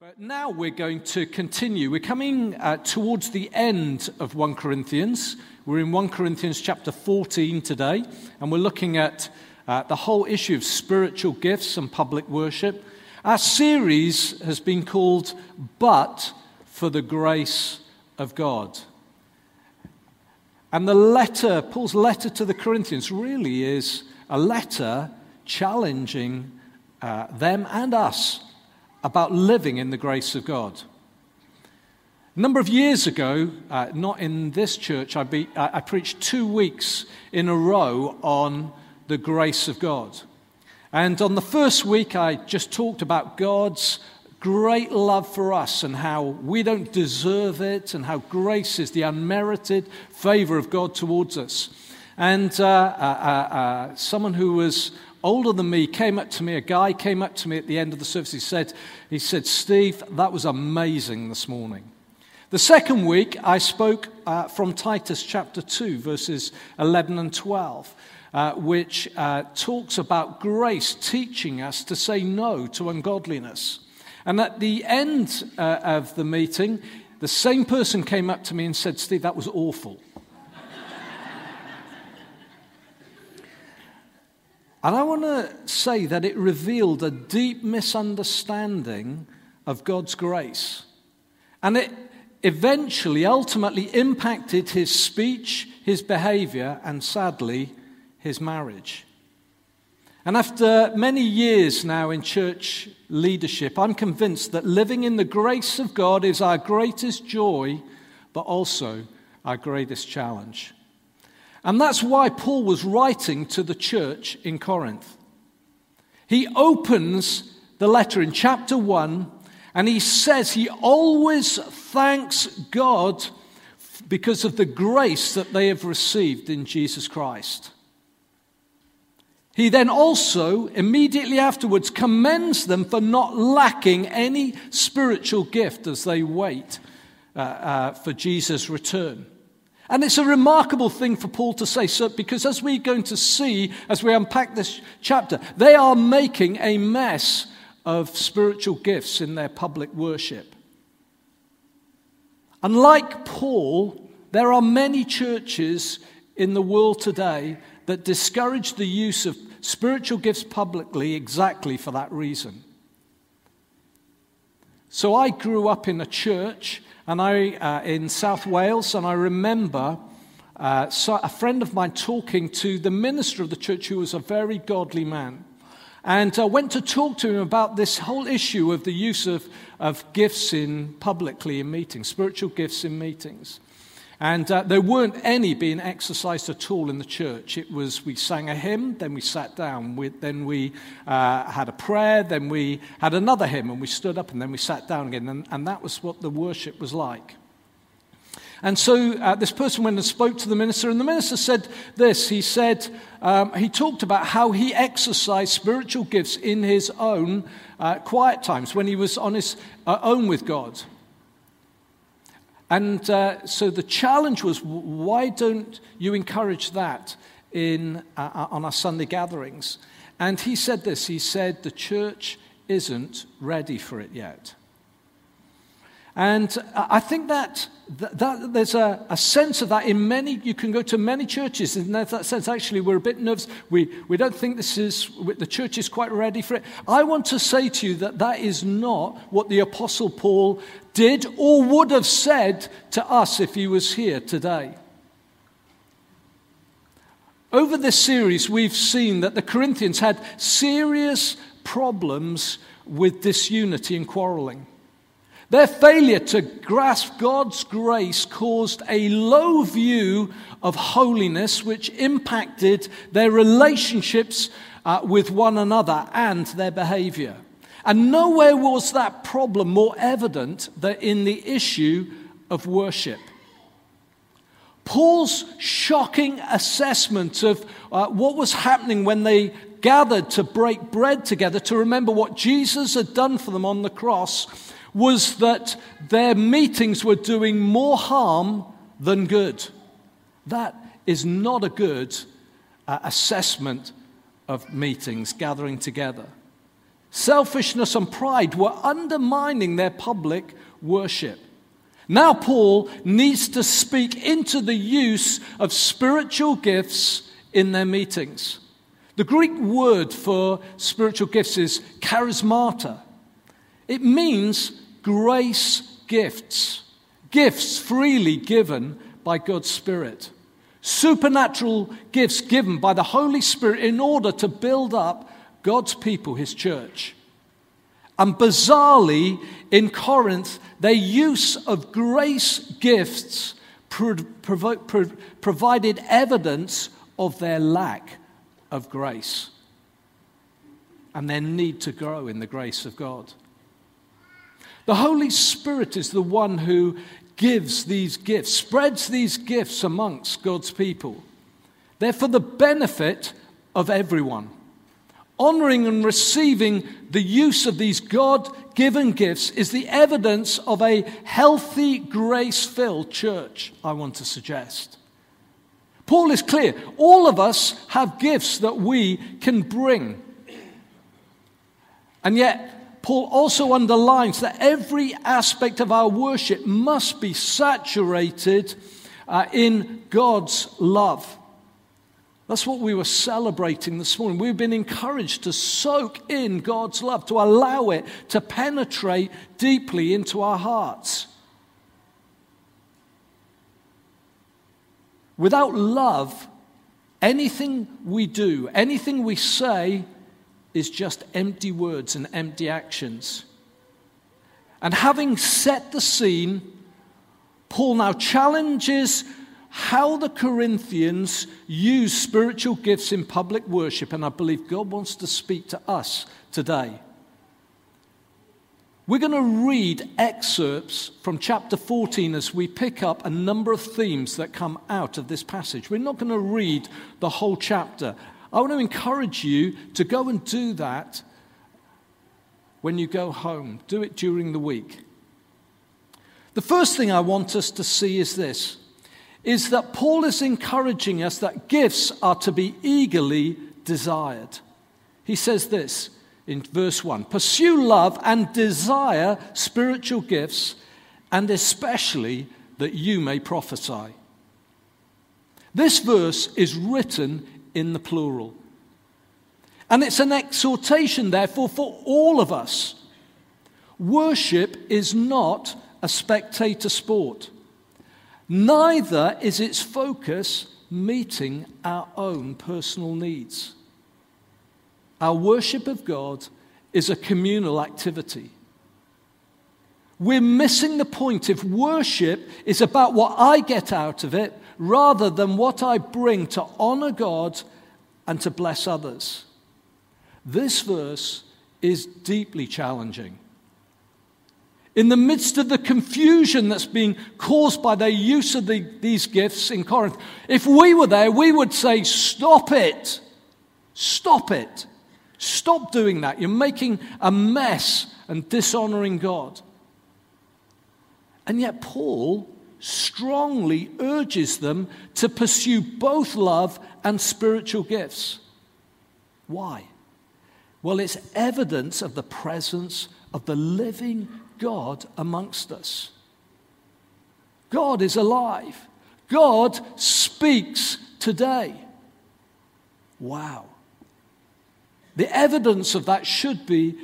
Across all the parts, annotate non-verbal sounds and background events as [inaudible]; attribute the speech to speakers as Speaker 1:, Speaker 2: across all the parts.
Speaker 1: But now we're going to continue. We're coming uh, towards the end of 1 Corinthians. We're in 1 Corinthians chapter 14 today, and we're looking at uh, the whole issue of spiritual gifts and public worship. Our series has been called But for the Grace of God. And the letter, Paul's letter to the Corinthians, really is a letter challenging uh, them and us about living in the grace of God. A number of years ago, uh, not in this church, I, be, I, I preached two weeks in a row on the grace of God. And on the first week, I just talked about God's great love for us and how we don't deserve it and how grace is the unmerited favor of God towards us. And uh, uh, uh, uh someone who was older than me came up to me, a guy came up to me at the end of the service. He said, he said Steve, that was amazing this morning. The second week, I spoke uh, from Titus chapter 2, verses 11 and 12, uh, which uh, talks about grace teaching us to say no to ungodliness. And at the end uh, of the meeting, the same person came up to me and said, Steve, that was awful. And I want to say that it revealed a deep misunderstanding of God's grace. And it eventually, ultimately impacted his speech, his behavior, and sadly, his marriage. And after many years now in church leadership, I'm convinced that living in the grace of God is our greatest joy, but also our greatest challenge. And that's why Paul was writing to the church in Corinth. He opens the letter in chapter 1 and he says he always thanks God because of the grace that they have received in Jesus Christ. He then also, immediately afterwards, commends them for not lacking any spiritual gift as they wait uh, uh, for Jesus' return. And it's a remarkable thing for Paul to say, so, because as we're going to see as we unpack this chapter, they are making a mess of spiritual gifts in their public worship. Unlike Paul, there are many churches in the world today that discourage the use of spiritual gifts publicly exactly for that reason. So I grew up in a church and I, uh, in South Wales, and I remember uh, so a friend of mine talking to the minister of the church who was a very godly man. And I went to talk to him about this whole issue of the use of, of gifts in publicly in meetings, spiritual gifts in meetings. And uh, there weren't any being exercised at all in the church. It was we sang a hymn, then we sat down, we, then we uh, had a prayer, then we had another hymn, and we stood up, and then we sat down again. And, and that was what the worship was like. And so uh, this person went and spoke to the minister, and the minister said this. He said, um, he talked about how he exercised spiritual gifts in his own uh, quiet times when he was on his uh, own with God. And uh, so the challenge was why don't you encourage that in, uh, uh, on our Sunday gatherings? And he said this he said, the church isn't ready for it yet. And I think that, that, that there's a, a, sense of that in many, you can go to many churches, and there's that sense actually we're a bit nervous. We, we don't think this is, the church is quite ready for it. I want to say to you that that is not what the Apostle Paul did or would have said to us if he was here today. Over this series, we've seen that the Corinthians had serious problems with disunity and quarreling. Their failure to grasp God's grace caused a low view of holiness, which impacted their relationships uh, with one another and their behavior. And nowhere was that problem more evident than in the issue of worship. Paul's shocking assessment of uh, what was happening when they gathered to break bread together to remember what Jesus had done for them on the cross was that their meetings were doing more harm than good. That is not a good uh, assessment of meetings, gathering together. selfishness and pride were undermining their public worship. Now, Paul needs to speak into the use of spiritual gifts in their meetings. The Greek word for spiritual gifts is charismata. It means grace gifts, gifts freely given by God's Spirit. Supernatural gifts given by the Holy Spirit in order to build up God's people, His church. And bizarrely, in Corinth, their use of grace gifts provided evidence of their lack of grace and their need to grow in the grace of God. The Holy Spirit is the one who gives these gifts, spreads these gifts amongst God's people. They're for the benefit of everyone. Honoring and receiving the use of these God given gifts is the evidence of a healthy, grace filled church, I want to suggest. Paul is clear all of us have gifts that we can bring. And yet, Paul also underlines that every aspect of our worship must be saturated uh, in God's love. That's what we were celebrating this morning. We've been encouraged to soak in God's love, to allow it to penetrate deeply into our hearts. Without love, anything we do, anything we say, is just empty words and empty actions. And having set the scene, Paul now challenges how the Corinthians use spiritual gifts in public worship, and I believe God wants to speak to us today. We're going to read excerpts from chapter 14 as we pick up a number of themes that come out of this passage. We're not going to read the whole chapter. I want to encourage you to go and do that when you go home. Do it during the week. The first thing I want us to see is this is that Paul is encouraging us that gifts are to be eagerly desired. He says this in verse 1 Pursue love and desire spiritual gifts, and especially that you may prophesy. This verse is written in the plural. And it's an exhortation, therefore, for all of us. Worship is not a spectator sport. Neither is its focus meeting our own personal needs. Our worship of God is a communal activity. We're missing the point if worship is about what I get out of it rather than what I bring to honor God and to bless others. This verse is deeply challenging in the midst of the confusion that's being caused by their use of the, these gifts in Corinth, if we were there, we would say, Stop it! Stop it! Stop doing that. You're making a mess and dishonoring God. And yet, Paul strongly urges them to pursue both love and spiritual gifts. Why? Well, it's evidence of the presence of the living God amongst us. God is alive. God speaks today. Wow. The evidence of that should be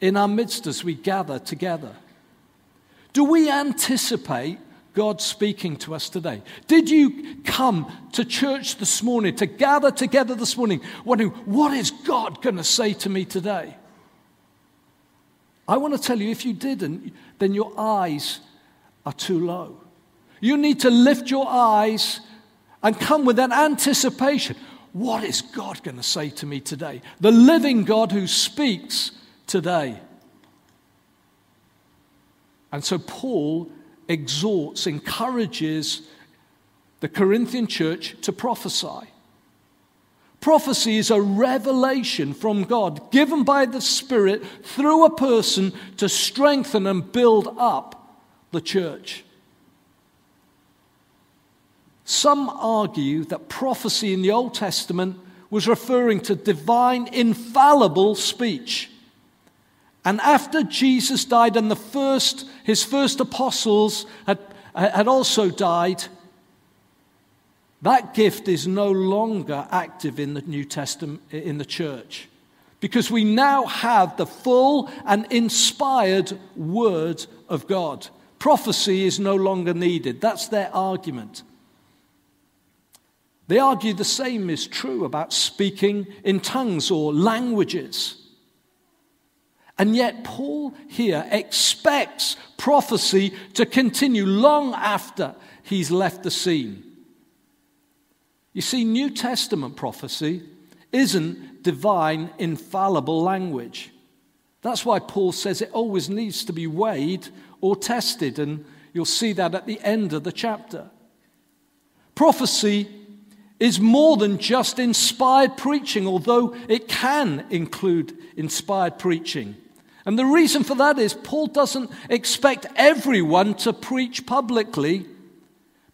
Speaker 1: in our midst as we gather together. Do we anticipate God speaking to us today? Did you come to church this morning, to gather together this morning, wondering, what is God going to say to me today? I want to tell you, if you didn't, then your eyes are too low. You need to lift your eyes and come with an anticipation. What is God going to say to me today? The living God who speaks today. And so Paul exhorts, encourages the Corinthian church to prophesy. Prophecy is a revelation from God given by the Spirit through a person to strengthen and build up the church. Some argue that prophecy in the Old Testament was referring to divine, infallible speech. And after Jesus died and the first, his first apostles had, had also died, that gift is no longer active in the New Testament, in the church. Because we now have the full and inspired Word of God. Prophecy is no longer needed. That's their argument. They argue the same is true about speaking in tongues or languages. And yet, Paul here expects prophecy to continue long after he's left the scene. You see, New Testament prophecy isn't divine, infallible language. That's why Paul says it always needs to be weighed or tested, and you'll see that at the end of the chapter. Prophecy is more than just inspired preaching, although it can include inspired preaching. And the reason for that is Paul doesn't expect everyone to preach publicly,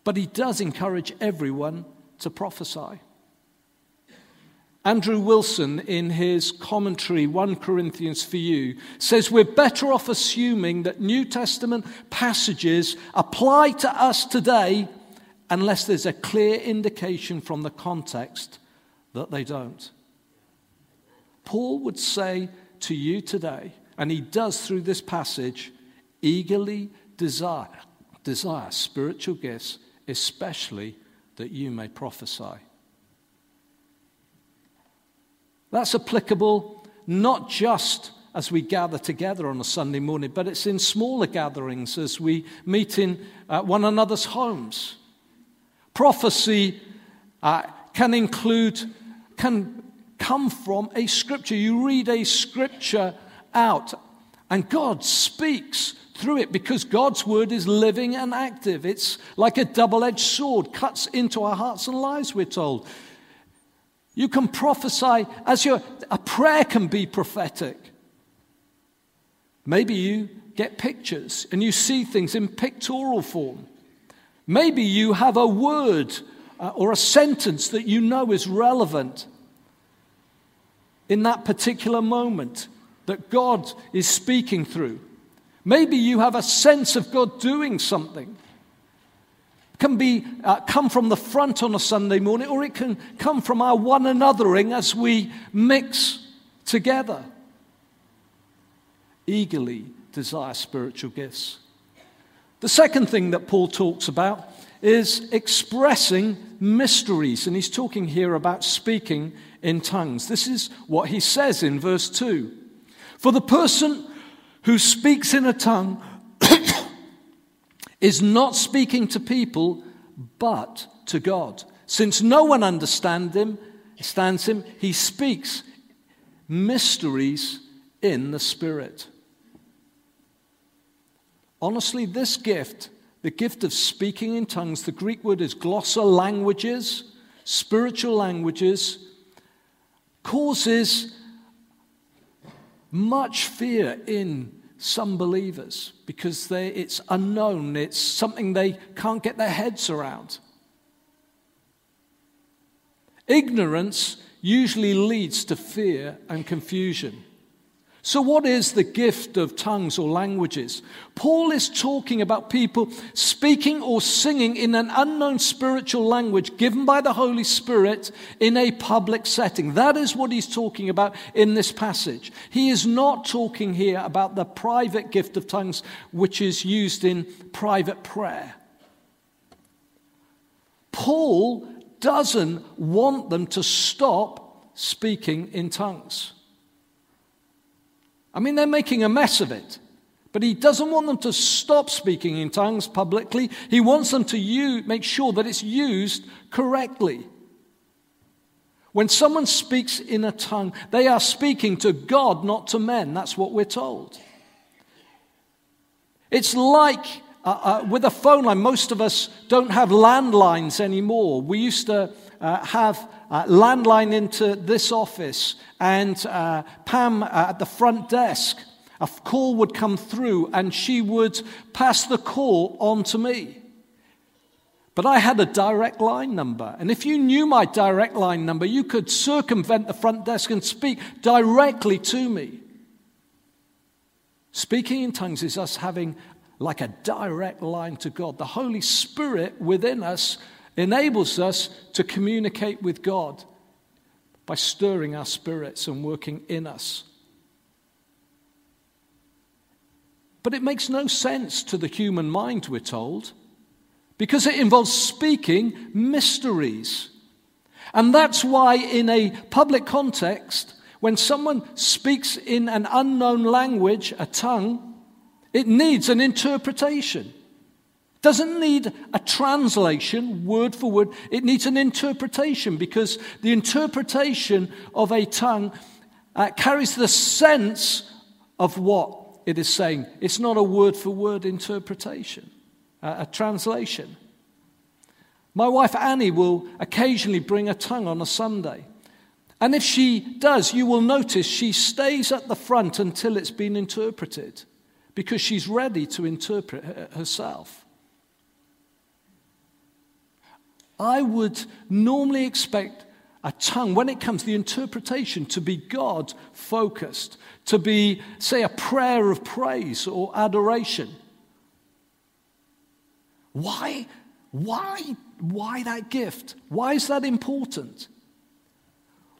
Speaker 1: but he does encourage everyone to prophesy. Andrew Wilson, in his commentary, 1 Corinthians for You, says we're better off assuming that New Testament passages apply to us today unless there's a clear indication from the context that they don't. Paul would say to you today, and he does through this passage, eagerly desire, desire spiritual gifts, especially that you may prophesy. That's applicable not just as we gather together on a Sunday morning, but it's in smaller gatherings as we meet in uh, one another's homes. Prophecy uh, can include, can come from a scripture. You read a scripture out, and God speaks through it because God's word is living and active. It's like a double edged sword, cuts into our hearts and lives, we're told. You can prophesy as your a prayer can be prophetic. Maybe you get pictures and you see things in pictorial form. Maybe you have a word uh, or a sentence that you know is relevant in that particular moment that God is speaking through. Maybe you have a sense of God doing something can be, uh, come from the front on a Sunday morning, or it can come from our one anothering as we mix together. Eagerly desire spiritual gifts. The second thing that Paul talks about is expressing mysteries, and he's talking here about speaking in tongues. This is what he says in verse 2 For the person who speaks in a tongue [coughs] is not speaking to people, but to God. Since no one understands him, stands him, he speaks mysteries in the Spirit. Honestly, this gift, the gift of speaking in tongues, the Greek word is glossa languages, spiritual languages, causes much fear in some believers because they, it's unknown, it's something they can't get their heads around. Ignorance usually leads to fear and confusion. So, what is the gift of tongues or languages? Paul is talking about people speaking or singing in an unknown spiritual language given by the Holy Spirit in a public setting. That is what he's talking about in this passage. He is not talking here about the private gift of tongues, which is used in private prayer. Paul doesn't want them to stop speaking in tongues. I mean, they're making a mess of it. But he doesn't want them to stop speaking in tongues publicly. He wants them to use, make sure that it's used correctly. When someone speaks in a tongue, they are speaking to God, not to men. That's what we're told. It's like uh, uh, with a phone line, most of us don't have landlines anymore. We used to uh, have uh, landline into this office, and uh, Pam uh, at the front desk, a call would come through, and she would pass the call on to me. But I had a direct line number. And if you knew my direct line number, you could circumvent the front desk and speak directly to me. Speaking in tongues is us having like a direct line to God. The Holy Spirit within us enables us to communicate with God by stirring our spirits and working in us. But it makes no sense to the human mind, we're told, because it involves speaking mysteries. And that's why, in a public context, when someone speaks in an unknown language, a tongue, it needs an interpretation. It doesn't need a translation, word for word. It needs an interpretation because the interpretation of a tongue uh, carries the sense of what it is saying. It's not a word for word interpretation, uh, a translation. My wife Annie will occasionally bring a tongue on a Sunday. And if she does, you will notice she stays at the front until it's been interpreted because she's ready to interpret herself. I would normally expect a tongue, when it comes to the interpretation, to be God focused, to be, say, a prayer of praise or adoration. Why? Why? Why that gift? Why is that important?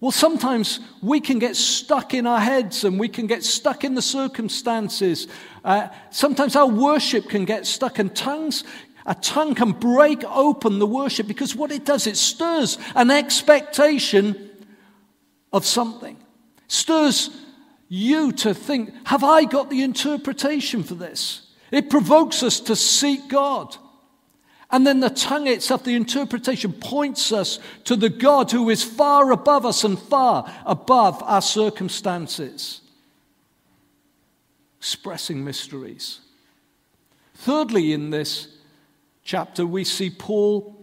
Speaker 1: Well, sometimes we can get stuck in our heads and we can get stuck in the circumstances. Uh, sometimes our worship can get stuck, and tongues, a tongue can break open the worship because what it does, it stirs an expectation of something, stirs you to think, Have I got the interpretation for this? It provokes us to seek God. And then the tongue itself, the interpretation, points us to the God who is far above us and far above our circumstances. Expressing mysteries. Thirdly, in this chapter, we see Paul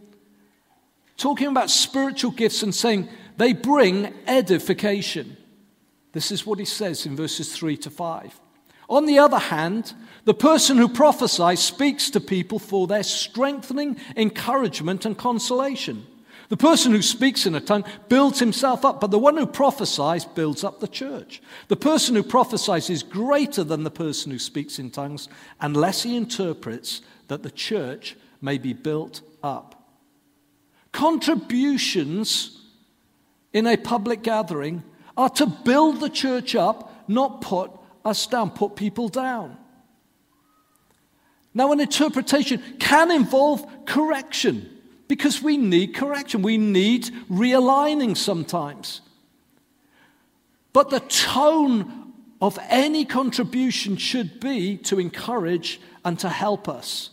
Speaker 1: talking about spiritual gifts and saying they bring edification. This is what he says in verses 3 to 5. On the other hand, the person who prophesies speaks to people for their strengthening, encouragement, and consolation. The person who speaks in a tongue builds himself up, but the one who prophesies builds up the church. The person who prophesies is greater than the person who speaks in tongues unless he interprets that the church may be built up. Contributions in a public gathering are to build the church up, not put us down, put people down. Now, an interpretation can involve correction because we need correction. We need realigning sometimes. But the tone of any contribution should be to encourage and to help us.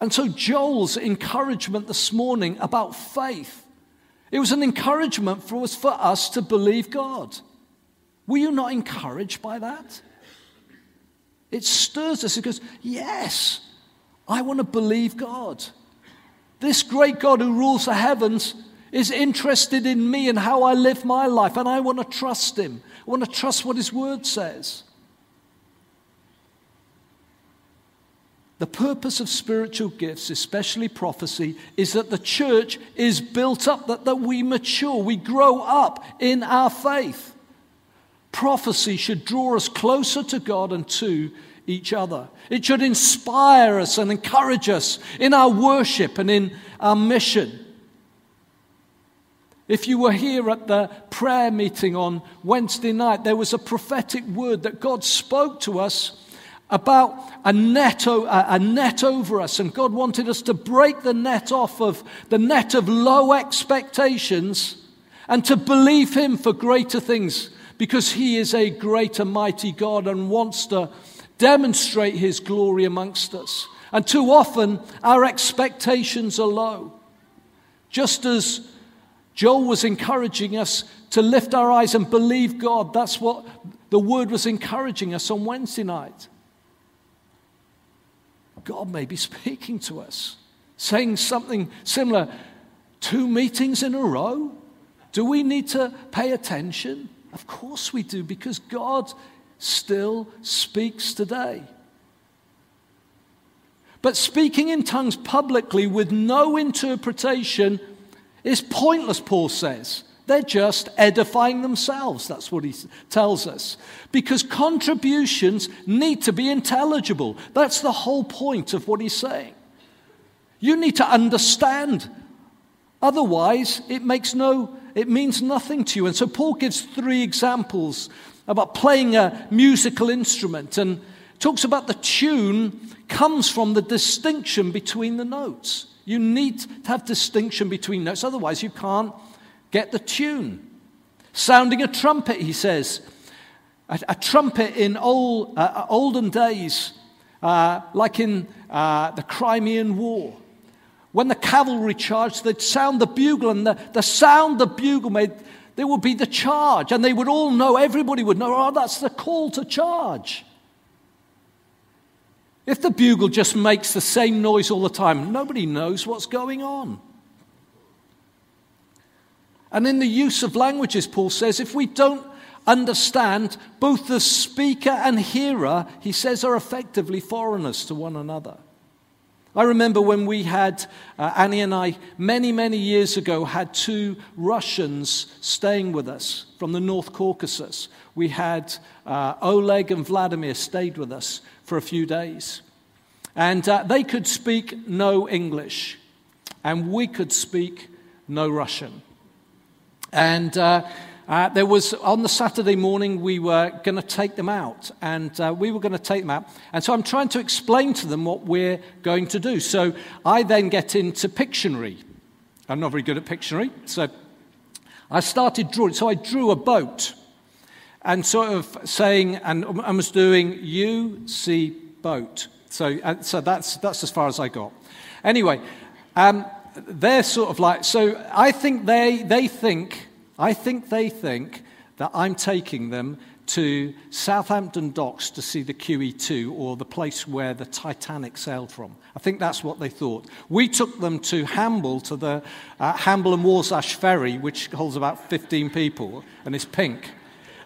Speaker 1: And so, Joel's encouragement this morning about faith, it was an encouragement for us, for us to believe God. Were you not encouraged by that? It stirs us. Goes, Yes, I want to believe God. This great God who rules the heavens is interested in me and how I live my life, and I want to trust Him. I want to trust what His Word says. The purpose of spiritual gifts, especially prophecy, is that the church is built up, that, that we mature, we grow up in our faith prophecy should draw us closer to God and to each other. It should inspire us and encourage us in our worship and in our mission. If you were here at the prayer meeting on Wednesday night, there was a prophetic word that God spoke to us about a net, a net over us, and God wanted us to break the net off of the net of low expectations and to believe Him for greater things because he is a great and mighty God and wants to demonstrate his glory amongst us. And too often, our expectations are low. Just as Joel was encouraging us to lift our eyes and believe God, that's what the word was encouraging us on Wednesday night. God may be speaking to us, saying something similar. Two meetings in a row? Do we need to pay attention? Of course we do, because God still speaks today. But speaking in tongues publicly with no interpretation is pointless, Paul says. They're just edifying themselves. That's what he tells us. Because contributions need to be intelligible. That's the whole point of what he's saying. You need to understand. Otherwise, it makes no, it means nothing to you. And so Paul gives three examples about playing a musical instrument and talks about the tune comes from the distinction between the notes. You need to have distinction between notes, otherwise, you can't get the tune. Sounding a trumpet, he says. A, a trumpet in old, uh, olden days, uh, like in uh, the Crimean War. When the cavalry charged, they'd sound the bugle, and the, the sound the bugle made, there would be the charge, and they would all know, everybody would know, oh, that's the call to charge. If the bugle just makes the same noise all the time, nobody knows what's going on. And in the use of languages, Paul says, if we don't understand, both the speaker and hearer, he says, are effectively foreigners to one another. I remember when we had, uh, Annie and I, many, many years ago, had two Russians staying with us from the North Caucasus. We had uh, Oleg and Vladimir stayed with us for a few days. And uh, they could speak no English, and we could speak no Russian. And uh, there was, on the Saturday morning, we were going to take them out. And uh, we were going to take them out. And so I'm trying to explain to them what we're going to do. So I then get into Pictionary. I'm not very good at Pictionary. So I started drawing. So I drew a boat and sort of saying, and I was doing, you see boat. So, uh, so that's, that's as far as I got. Anyway, um, they're sort of like, so I think they, they think, I think they think that I'm taking them to Southampton Docks to see the QE2 or the place where the Titanic sailed from. I think that's what they thought. We took them to Hamble, to the uh, Hamble and Warsash ferry, which holds about 15 people, and it's pink.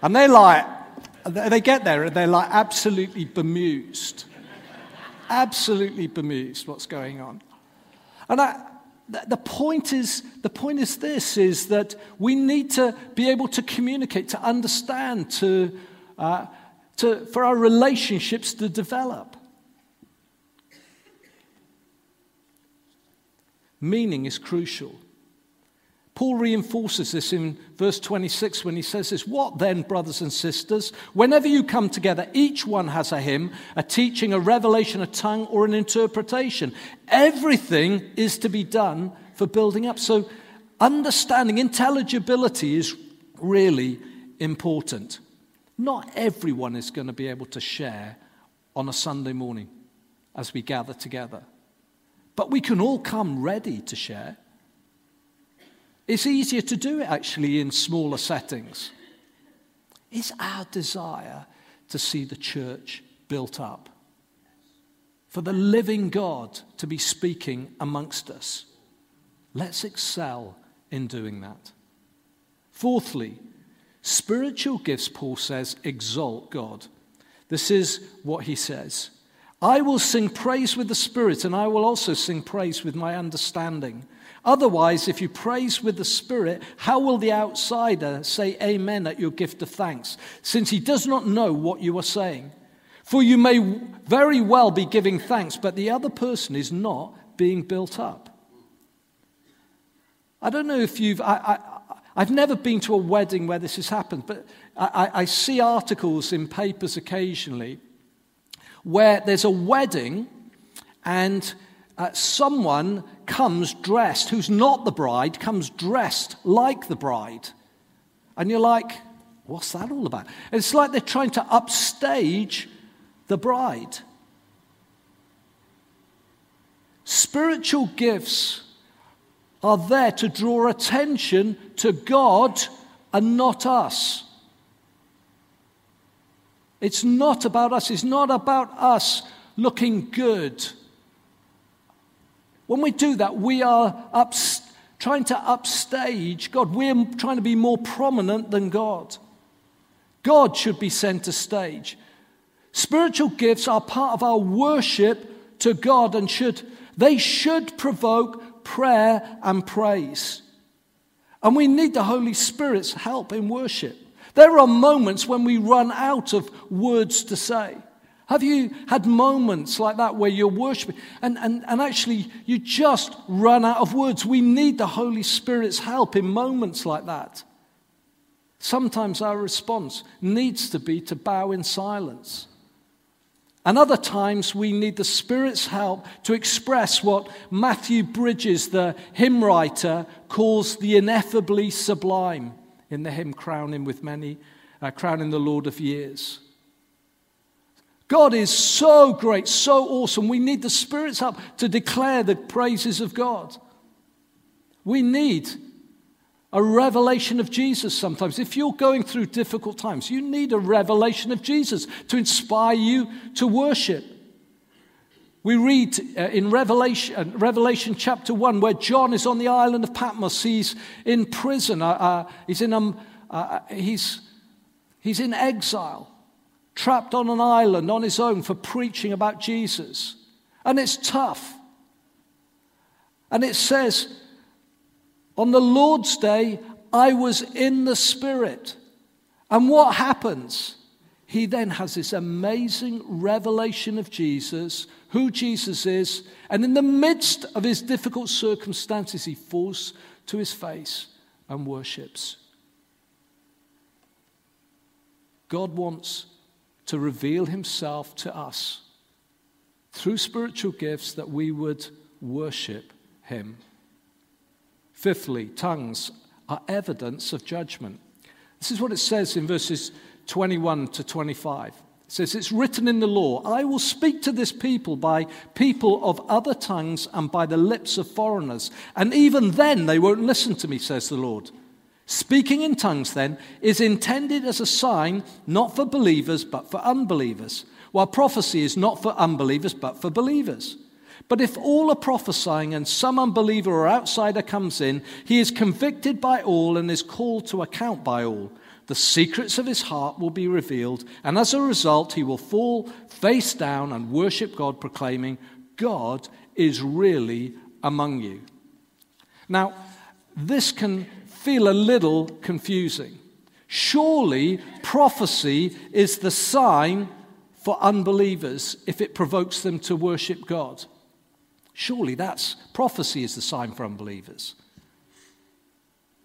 Speaker 1: And they're like, they get there and they're like absolutely bemused. absolutely bemused what's going on. And I, the point is the point is this is that we need to be able to communicate to understand to, uh, to for our relationships to develop. Meaning is crucial Paul reinforces this in verse 26 when he says this What then, brothers and sisters? Whenever you come together, each one has a hymn, a teaching, a revelation, a tongue, or an interpretation. Everything is to be done for building up. So, understanding, intelligibility is really important. Not everyone is going to be able to share on a Sunday morning as we gather together, but we can all come ready to share. It's easier to do it actually in smaller settings. It's our desire to see the church built up, for the living God to be speaking amongst us. Let's excel in doing that. Fourthly, spiritual gifts, Paul says, exalt God. This is what he says I will sing praise with the Spirit, and I will also sing praise with my understanding. Otherwise, if you praise with the Spirit, how will the outsider say amen at your gift of thanks, since he does not know what you are saying? For you may very well be giving thanks, but the other person is not being built up. I don't know if you've. I, have never been to a wedding where this has happened, but I, I see articles in papers occasionally where there's a wedding and uh, someone comes dressed, who's not the bride, comes dressed like the bride. And you're like, what's that all about? It's like they're trying to upstage the bride. Spiritual gifts are there to draw attention to God and not us. It's not about us. It's not about us looking good when we do that, we are up, trying to upstage God. We're trying to be more prominent than God. God should be center stage. Spiritual gifts are part of our worship to God and should they should provoke prayer and praise. And we need the Holy Spirit's help in worship. There are moments when we run out of words to say. Have you had moments like that where you're worshiping and, and, and actually you just run out of words? We need the Holy Spirit's help in moments like that. Sometimes our response needs to be to bow in silence. And other times we need the Spirit's help to express what Matthew Bridges, the hymn writer, calls the ineffably sublime in the hymn Crowning with Many, uh, Crowning the Lord of Years. God is so great, so awesome. We need the Spirit's help to declare the praises of God. We need a revelation of Jesus sometimes. If you're going through difficult times, you need a revelation of Jesus to inspire you to worship. We read uh, in Revelation, uh, Revelation chapter 1 where John is on the island of Patmos. He's in prison, uh, uh he's, in, um, uh, uh, he's, he's in exile trapped on an island on his own for preaching about Jesus. And it's tough. And it says, on the Lord's day, I was in the Spirit. And what happens? He then has this amazing revelation of Jesus, who Jesus is, and in the midst of his difficult circumstances, he falls to his face and worships. God wants to reveal himself to us through spiritual gifts that we would worship him. Fifthly, tongues are evidence of judgment. This is what it says in verses 21 to 25. It says, It's written in the law, I will speak to this people by people of other tongues and by the lips of foreigners. And even then they won't listen to me, says the Lord. Speaking in tongues, then, is intended as a sign not for believers but for unbelievers, while prophecy is not for unbelievers but for believers. But if all are prophesying and some unbeliever or outsider comes in, he is convicted by all and is called to account by all. The secrets of his heart will be revealed, and as a result, he will fall face down and worship God, proclaiming, God is really among you. Now, this can feel a little confusing. Surely prophecy is the sign for unbelievers if it provokes them to worship God. Surely that's prophecy is the sign for unbelievers.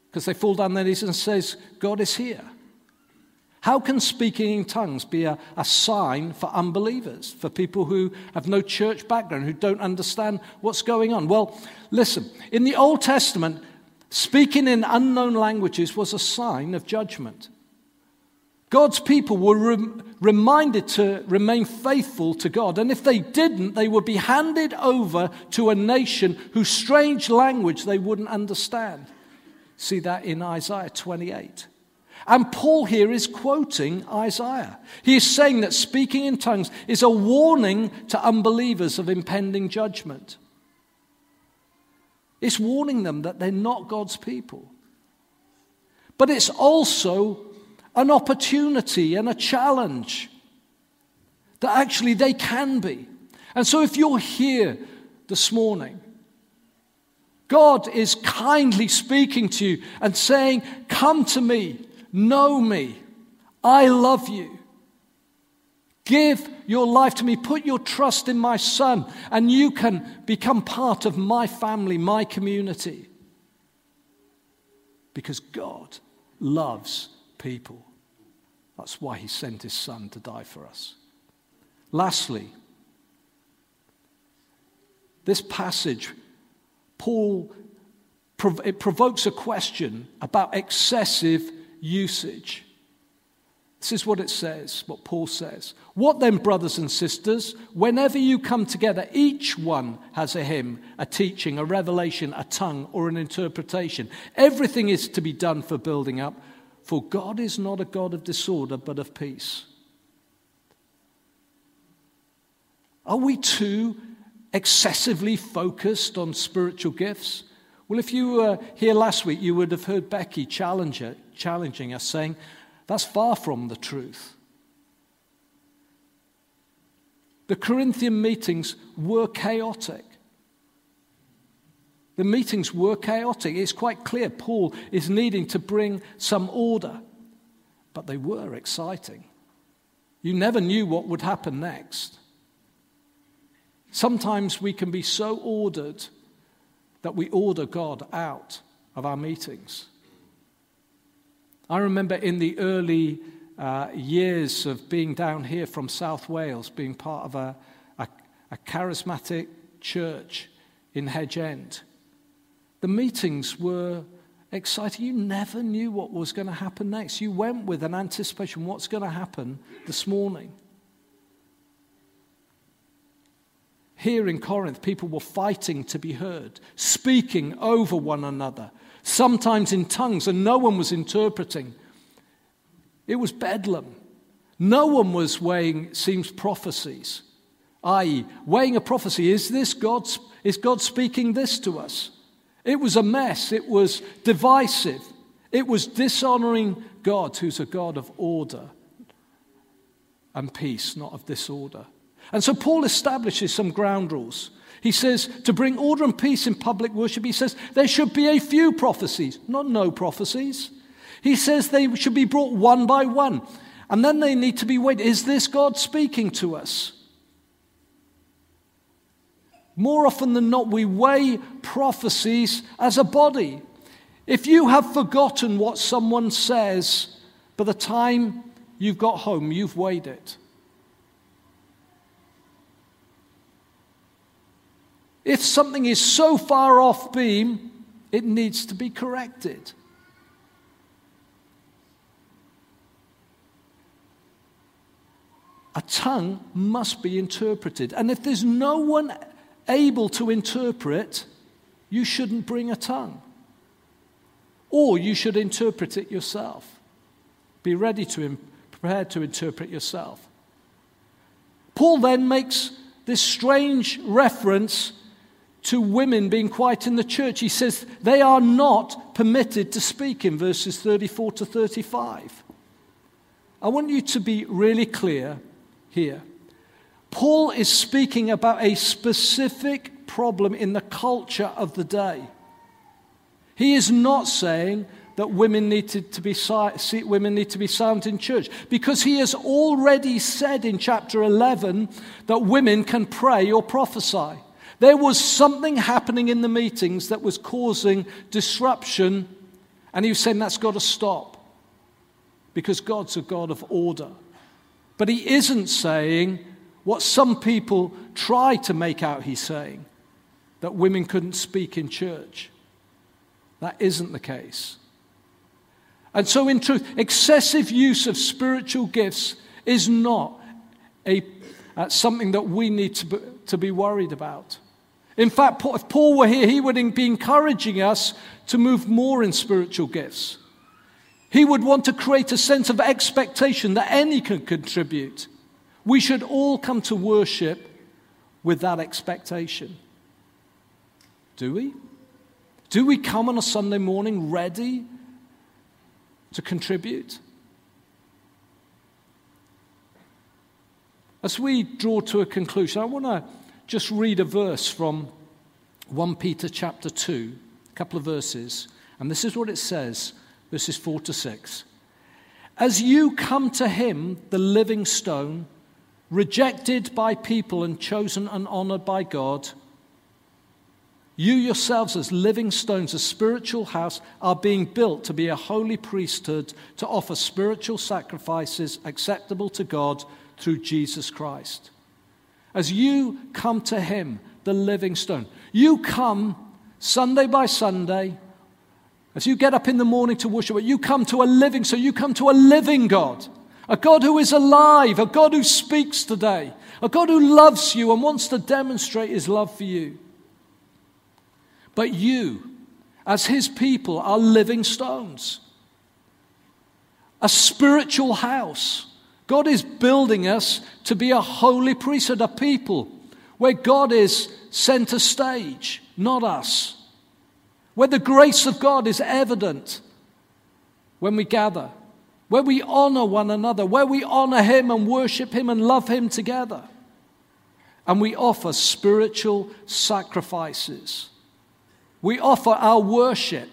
Speaker 1: Because they fall down their knees and says, God is here. How can speaking in tongues be a, a sign for unbelievers, for people who have no church background, who don't understand what's going on? Well, listen, in the Old Testament, Speaking in unknown languages was a sign of judgment. God's people were rem- reminded to remain faithful to God, and if they didn't, they would be handed over to a nation whose strange language they wouldn't understand. See that in Isaiah 28. And Paul here is quoting Isaiah. He is saying that speaking in tongues is a warning to unbelievers of impending judgment. It's warning them that they're not God's people. But it's also an opportunity and a challenge that actually they can be. And so if you're here this morning, God is kindly speaking to you and saying, Come to me, know me, I love you. Give your life to me. Put your trust in my son, and you can become part of my family, my community. Because God loves people. That's why he sent his son to die for us. Lastly, this passage, Paul, it provokes a question about excessive usage. This is what it says, what Paul says. What then, brothers and sisters? Whenever you come together, each one has a hymn, a teaching, a revelation, a tongue, or an interpretation. Everything is to be done for building up, for God is not a God of disorder, but of peace. Are we too excessively focused on spiritual gifts? Well, if you were here last week, you would have heard Becky challenging us, saying, that's far from the truth. The Corinthian meetings were chaotic. The meetings were chaotic. It's quite clear Paul is needing to bring some order, but they were exciting. You never knew what would happen next. Sometimes we can be so ordered that we order God out of our meetings. I remember in the early uh, years of being down here from South Wales, being part of a, a, a charismatic church in Hedge End. The meetings were exciting. You never knew what was going to happen next. You went with an anticipation what's going to happen this morning. Here in Corinth, people were fighting to be heard, speaking over one another, sometimes in tongues, and no one was interpreting. It was bedlam. No one was weighing, it seems, prophecies, i.e., weighing a prophecy. Is this God, is God speaking this to us? It was a mess. It was divisive. It was dishonoring God, who's a God of order and peace, not of disorder. And so Paul establishes some ground rules. He says to bring order and peace in public worship, he says there should be a few prophecies, not no prophecies. He says they should be brought one by one. And then they need to be weighed. Is this God speaking to us? More often than not, we weigh prophecies as a body. If you have forgotten what someone says by the time you've got home, you've weighed it. If something is so far off beam, it needs to be corrected. A tongue must be interpreted. And if there's no one able to interpret, you shouldn't bring a tongue. Or you should interpret it yourself. Be ready to, prepared to interpret yourself. Paul then makes this strange reference to women being quiet in the church. He says they are not permitted to speak in verses 34 to 35. I want you to be really clear here. Paul is speaking about a specific problem in the culture of the day. He is not saying that women need to, be women need to be silent in church because he has already said in chapter 11 that women can pray or prophesy. There was something happening in the meetings that was causing disruption, and he was saying that's got to stop because God's a God of order. But he isn't saying what some people try to make out he's saying that women couldn't speak in church. That isn't the case. And so, in truth, excessive use of spiritual gifts is not a, uh, something that we need to be, to be worried about. In fact, if Paul were here, he would be encouraging us to move more in spiritual gifts. He would want to create a sense of expectation that any can contribute. We should all come to worship with that expectation. Do we? Do we come on a Sunday morning ready to contribute? As we draw to a conclusion, I want to just read a verse from 1 Peter chapter 2, a couple of verses, and this is what it says, verses 4 to 6. As you come to him, the living stone, rejected by people and chosen and honored by God, you yourselves, as living stones, a spiritual house, are being built to be a holy priesthood to offer spiritual sacrifices acceptable to God through Jesus Christ. As you come to Him, the living stone, you come Sunday by Sunday. As you get up in the morning to worship, you come to a living, so you come to a living God a God who is alive, a God who speaks today, a God who loves you and wants to demonstrate his love for you. But you, as his people, are living stones, a spiritual house. God is building us to be a holy priesthood, a people where God is center stage, not us, where the grace of God is evident when we gather where we honor one another, where we honor Him and worship Him and love Him together. And we offer spiritual sacrifices We offer our worship.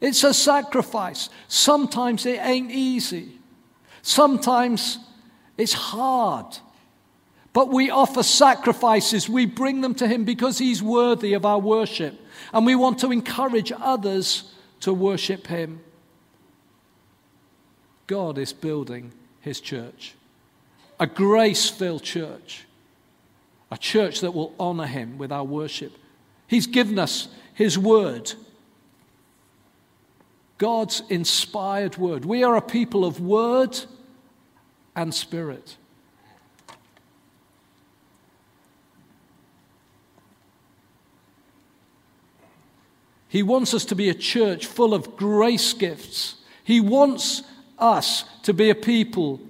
Speaker 1: It's a sacrifice. Sometimes it ain't easy. Sometimes it's hard. But we offer sacrifices. We bring them to Him because He's worthy of our worship. And we want to encourage others to worship Him. God is building His church, a grace filled church, a church that will honor Him with our worship. He's given us His word. God's inspired word. We are a people of word and spirit. He wants us to be a church full of grace gifts. He wants us to be a people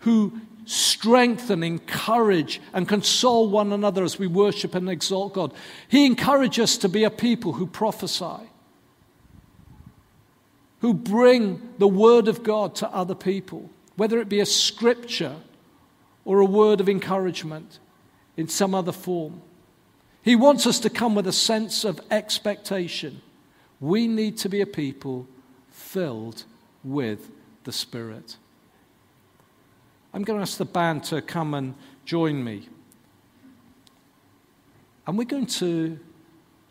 Speaker 1: who strengthen, encourage, and console one another as we worship and exalt God. He encourages us to be a people who prophesy, who bring the word of God to other people, whether it be a scripture or a word of encouragement in some other form. He wants us to come with a sense of expectation. We need to be a people filled with the Spirit. I'm going to ask the band to come and join me. And we're going to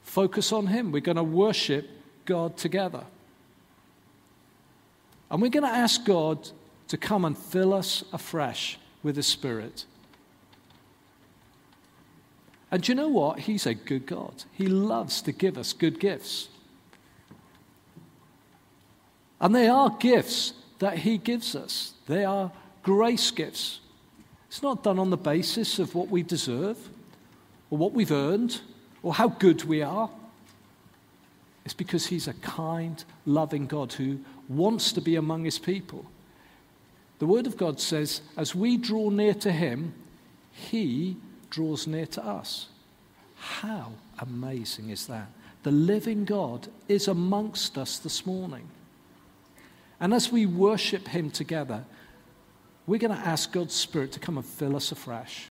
Speaker 1: focus on Him. We're going to worship God together. And we're going to ask God to come and fill us afresh with His Spirit. And do you know what? He's a good God. He loves to give us good gifts. And they are gifts that He gives us, they are grace gifts. It's not done on the basis of what we deserve or what we've earned or how good we are. It's because He's a kind, loving God who wants to be among His people. The Word of God says, as we draw near to Him, He draws near to us. How amazing is that? The living God is amongst us this morning. And as we worship Him together, we're going to ask God's Spirit to come and fill us afresh.